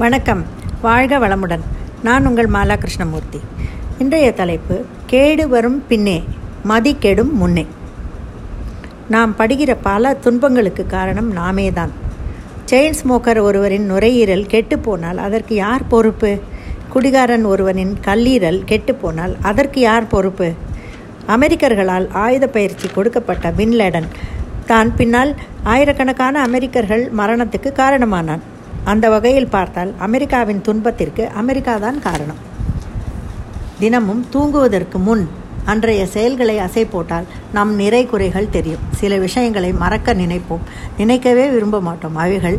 வணக்கம். வாழ்க வளமுடன். நான் உங்கள் மாலா கிருஷ்ணமூர்த்தி இன்றைய தலைப்பு கேடு வரும் பின்னே மதி கெடும் முன்னே. நாம் படுகிற பல துன்பங்களுக்கு காரணம் நாமே தான் செயின் ஸ்மோக்கர் ஒருவரின் நுரையீரல் கெட்டுப்போனால் அதற்கு யார் பொறுப்பு? குடிகாரன் ஒருவனின் கல்லீரல் கெட்டுப்போனால் அதற்கு யார் பொறுப்பு? அமெரிக்கர்களால் ஆயுத பயிற்சி கொடுக்கப்பட்ட பின்லேடன் தான் பின்னால் ஆயிரக்கணக்கான அமெரிக்கர்கள் மரணத்துக்கு காரணமானான். அந்த வகையில் பார்த்தால் அமெரிக்காவின் துன்பத்திற்கு அமெரிக்கா தான் காரணம். தினமும் தூங்குவதற்கு முன் அன்றைய செயல்களை அசை போட்டால் நம் நிறை குறைகள் தெரியும். சில விஷயங்களை மறக்க நினைப்போம். நினைக்கவே விரும்ப மாட்டோம். அவைகள்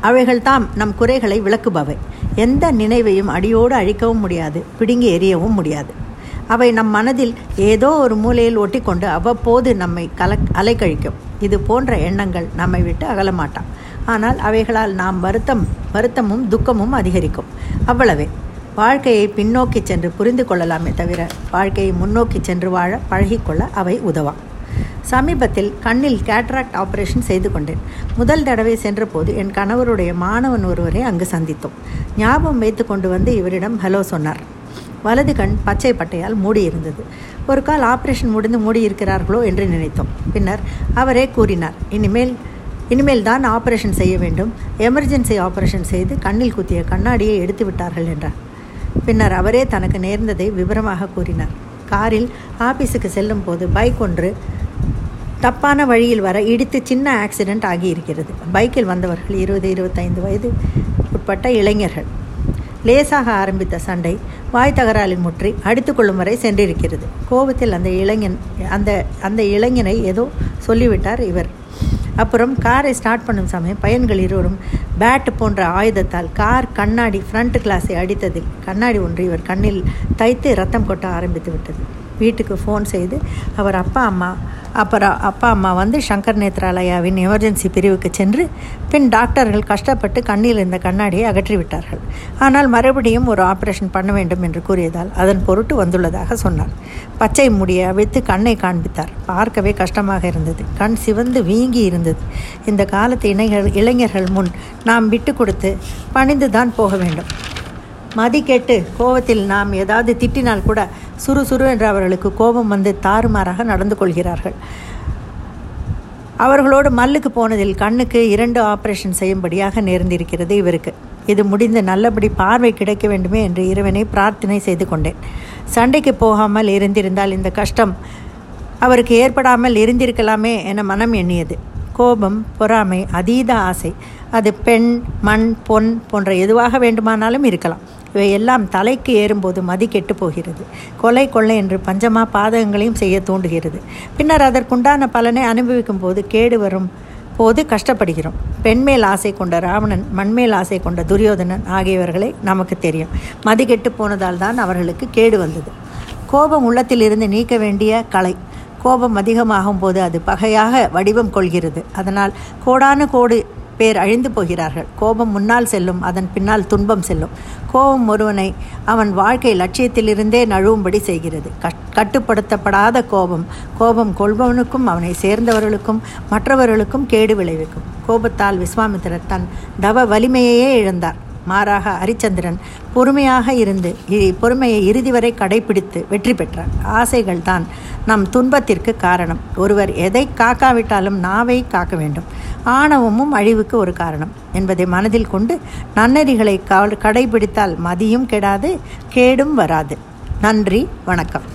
அவைகள் தாம் நம் குறைகளை விளக்குபவை. எந்த நினைவையும் அடியோடு அழிக்கவும் முடியாது. பிடுங்கி எறியவும் முடியாது. அவை நம் மனதில் ஏதோ ஒரு மூலையில் ஒட்டிக்கொண்டு அவ்வப்போது நம்மை கல அலைக்கழிக்கும். இது போன்ற எண்ணங்கள் நம்மை விட்டு அகலமாட்டான் ஆனால் அவைகளால் நாம் வருத்தம் வருத்தமும் துக்கமும் அதிகரிக்கும். அவ்வளவே. வாழ்க்கையை பின்னோக்கி சென்று புரிந்து கொள்ளலாமே தவிர வாழ்க்கையை முன்னோக்கி சென்று வாழ பழகிக்கொள்ள அவை உதவா சமீபத்தில் கண்ணில் கேட்ராக்ட் ஆபரேஷன் செய்து கொண்டேன். முதல் தடவை சென்றபோது என் கணவருடைய மாணவன் ஒருவரை அங்கு சந்தித்தோம். ஞாபகம் வைத்து கொண்டு வந்து இவரிடம் ஹலோ சொன்னார். வலது கண் பச்சை பட்டையால் மூடியிருந்தது. ஒரு கால் ஆபரேஷன் முடிந்து மூடியிருக்கிறார்களோ என்று நினைத்தோம். பின்னர் அவரே கூறினார். இனிமேல் இனிமேல் தான் ஆபரேஷன் செய்ய வேண்டும். எமர்ஜென்சி ஆபரேஷன் செய்து கண்ணில் குத்திய கண்ணாடியை எடுத்து விட்டார்கள் என்றார். பின்னர் அவரே தனக்கு நேர்ந்ததை விவரமாக கூறினார். காரில் ஆபீஸுக்கு செல்லும் போது பைக் ஒன்று தப்பான வழியில் வர இடித்து சின்ன ஆக்சிடெண்ட் ஆகியிருக்கிறது. பைக்கில் வந்தவர்கள் இருபது இருபத்தைந்து வயது உட்பட்ட இளைஞர்கள். லேசாக ஆரம்பித்த சண்டை வாய் தகராலில் முற்றி அடித்துக்கொள்ளும் வரை சென்றிருக்கிறது. கோபத்தில் அந்த இளைஞன் அந்த அந்த இளைஞனை ஏதோ சொல்லிவிட்டார் இவர். அப்புறம் காரை ஸ்டார்ட் பண்ணும் சமயம் பையன்கள் இருவரும் பேட் போன்ற ஆயுதத்தால் கார் கண்ணாடி ஃப்ரண்ட் கிளாஸை அடித்ததில் கண்ணாடி ஒன்று இவர் கண்ணில் தைத்து ரத்தம் கொட்ட ஆரம்பித்து விட்டது. வீட்டுக்கு ஃபோன் செய்து அவர் அப்பா அம்மா அப்புறம் அப்பா அம்மா வந்து சங்கர் நேத்ராலயாவின் எமர்ஜென்சி பிரிவுக்கு சென்று பின் டாக்டர்கள் கஷ்டப்பட்டு கண்ணில் இருந்த கண்ணாடியை அகற்றிவிட்டார்கள் ஆனால் மறுபடியும் ஒரு ஆபரேஷன் பண்ண வேண்டும் என்று கூறியதால் அதன் பொருட்டு வந்துள்ளதாக சொன்னார். பச்சை முடியை அவிழ்த்து கண்ணை காண்பித்தார். பார்க்கவே கஷ்டமாக இருந்தது. கண் சிவந்து வீங்கி இருந்தது. இந்த காலத்து இணைகள் இளைஞர்கள் முன் நாம் விட்டு கொடுத்து பணிந்து தான் போக வேண்டும். மதி கேட்டு கோபத்தில் நாம் ஏதாவது திட்டினால் கூட சுறு சுறு என்று அவர்களுக்கு கோபம் வந்து தாறுமாறாக நடந்து கொள்கிறார்கள். அவர்களோடு மல்லுக்கு போனதில் கண்ணுக்கு இரண்டு ஆபரேஷன் செய்யும்படியாக நேர்ந்திருக்கிறது இவருக்கு. இது முடிந்து நல்லபடி பார்வை கிடைக்க வேண்டுமே என்று இறைவனை பிரார்த்தனை செய்து கொண்டேன். சண்டைக்கு போகாமல் இருந்திருந்தால் இந்த கஷ்டம் அவருக்கு ஏற்படாமல் இருந்திருக்கலாமே என மனம் எண்ணியது. கோபம் பொறாமை அதீத ஆசை அது பெண் மண் பொன் போன்ற எதுவாக வேண்டுமானாலும் இருக்கலாம். இவையெல்லாம் தலைக்கு ஏறும்போது மதி கெட்டு போகிறது. கொலை கொள்ளை என்று பஞ்சமா பாதகங்களையும் செய்ய தூண்டுகிறது. பின்னர் அதற்குண்டான பலனை அனுபவிக்கும் போது கேடு வரும் போது கஷ்டப்படுகிறோம். பெண்மேல் ஆசை கொண்ட ராவணன் மண்மேல் ஆசை கொண்ட துரியோதனன் ஆகியவர்களை நமக்கு தெரியும். மதி கெட்டு போனதால் தான் அவர்களுக்கு கேடு வந்தது. கோபம் உள்ளத்திலிருந்து நீக்க வேண்டிய கலை. கோபம் அதிகமாகும் போது அது பகையாக வடிவம் கொள்கிறது. அதனால் கோடான கோடு பேர் அழிந்து போகிறார்கள். கோபம் முன்னால் செல்லும் அதன் பின்னால் துன்பம் செல்லும். கோபம் ஒருவனை அவன் வாழ்க்கை லட்சியத்திலிருந்தே நழுவும்படி செய்கிறது. கட்டுப்படுத்தப்படாத கோபம். கோபம் கொள்பவனுக்கும் அவனை சேர்ந்தவர்களுக்கும் மற்றவர்களுக்கும் கேடு விளைவிக்கும். கோபத்தால் விஸ்வாமித்திரர் தன் தவ வலிமையையே இழந்தார். மாறாக ஹரிச்சந்திரன் பொறுமையாக இருந்து பொறுமையை இறுதி வரை கடைபிடித்து வெற்றி பெற்றார் ஆசைகள் தான் நம் துன்பத்திற்கு காரணம். ஒருவர் எதை காக்காவிட்டாலும் நாவை காக்க வேண்டும். ஆணவமும் அழிவுக்கு ஒரு காரணம் என்பதை மனதில் கொண்டு நன்னெறிகளை கடைபிடித்தால் மதியும் கெடாது கேடும் வராது. நன்றி வணக்கம்.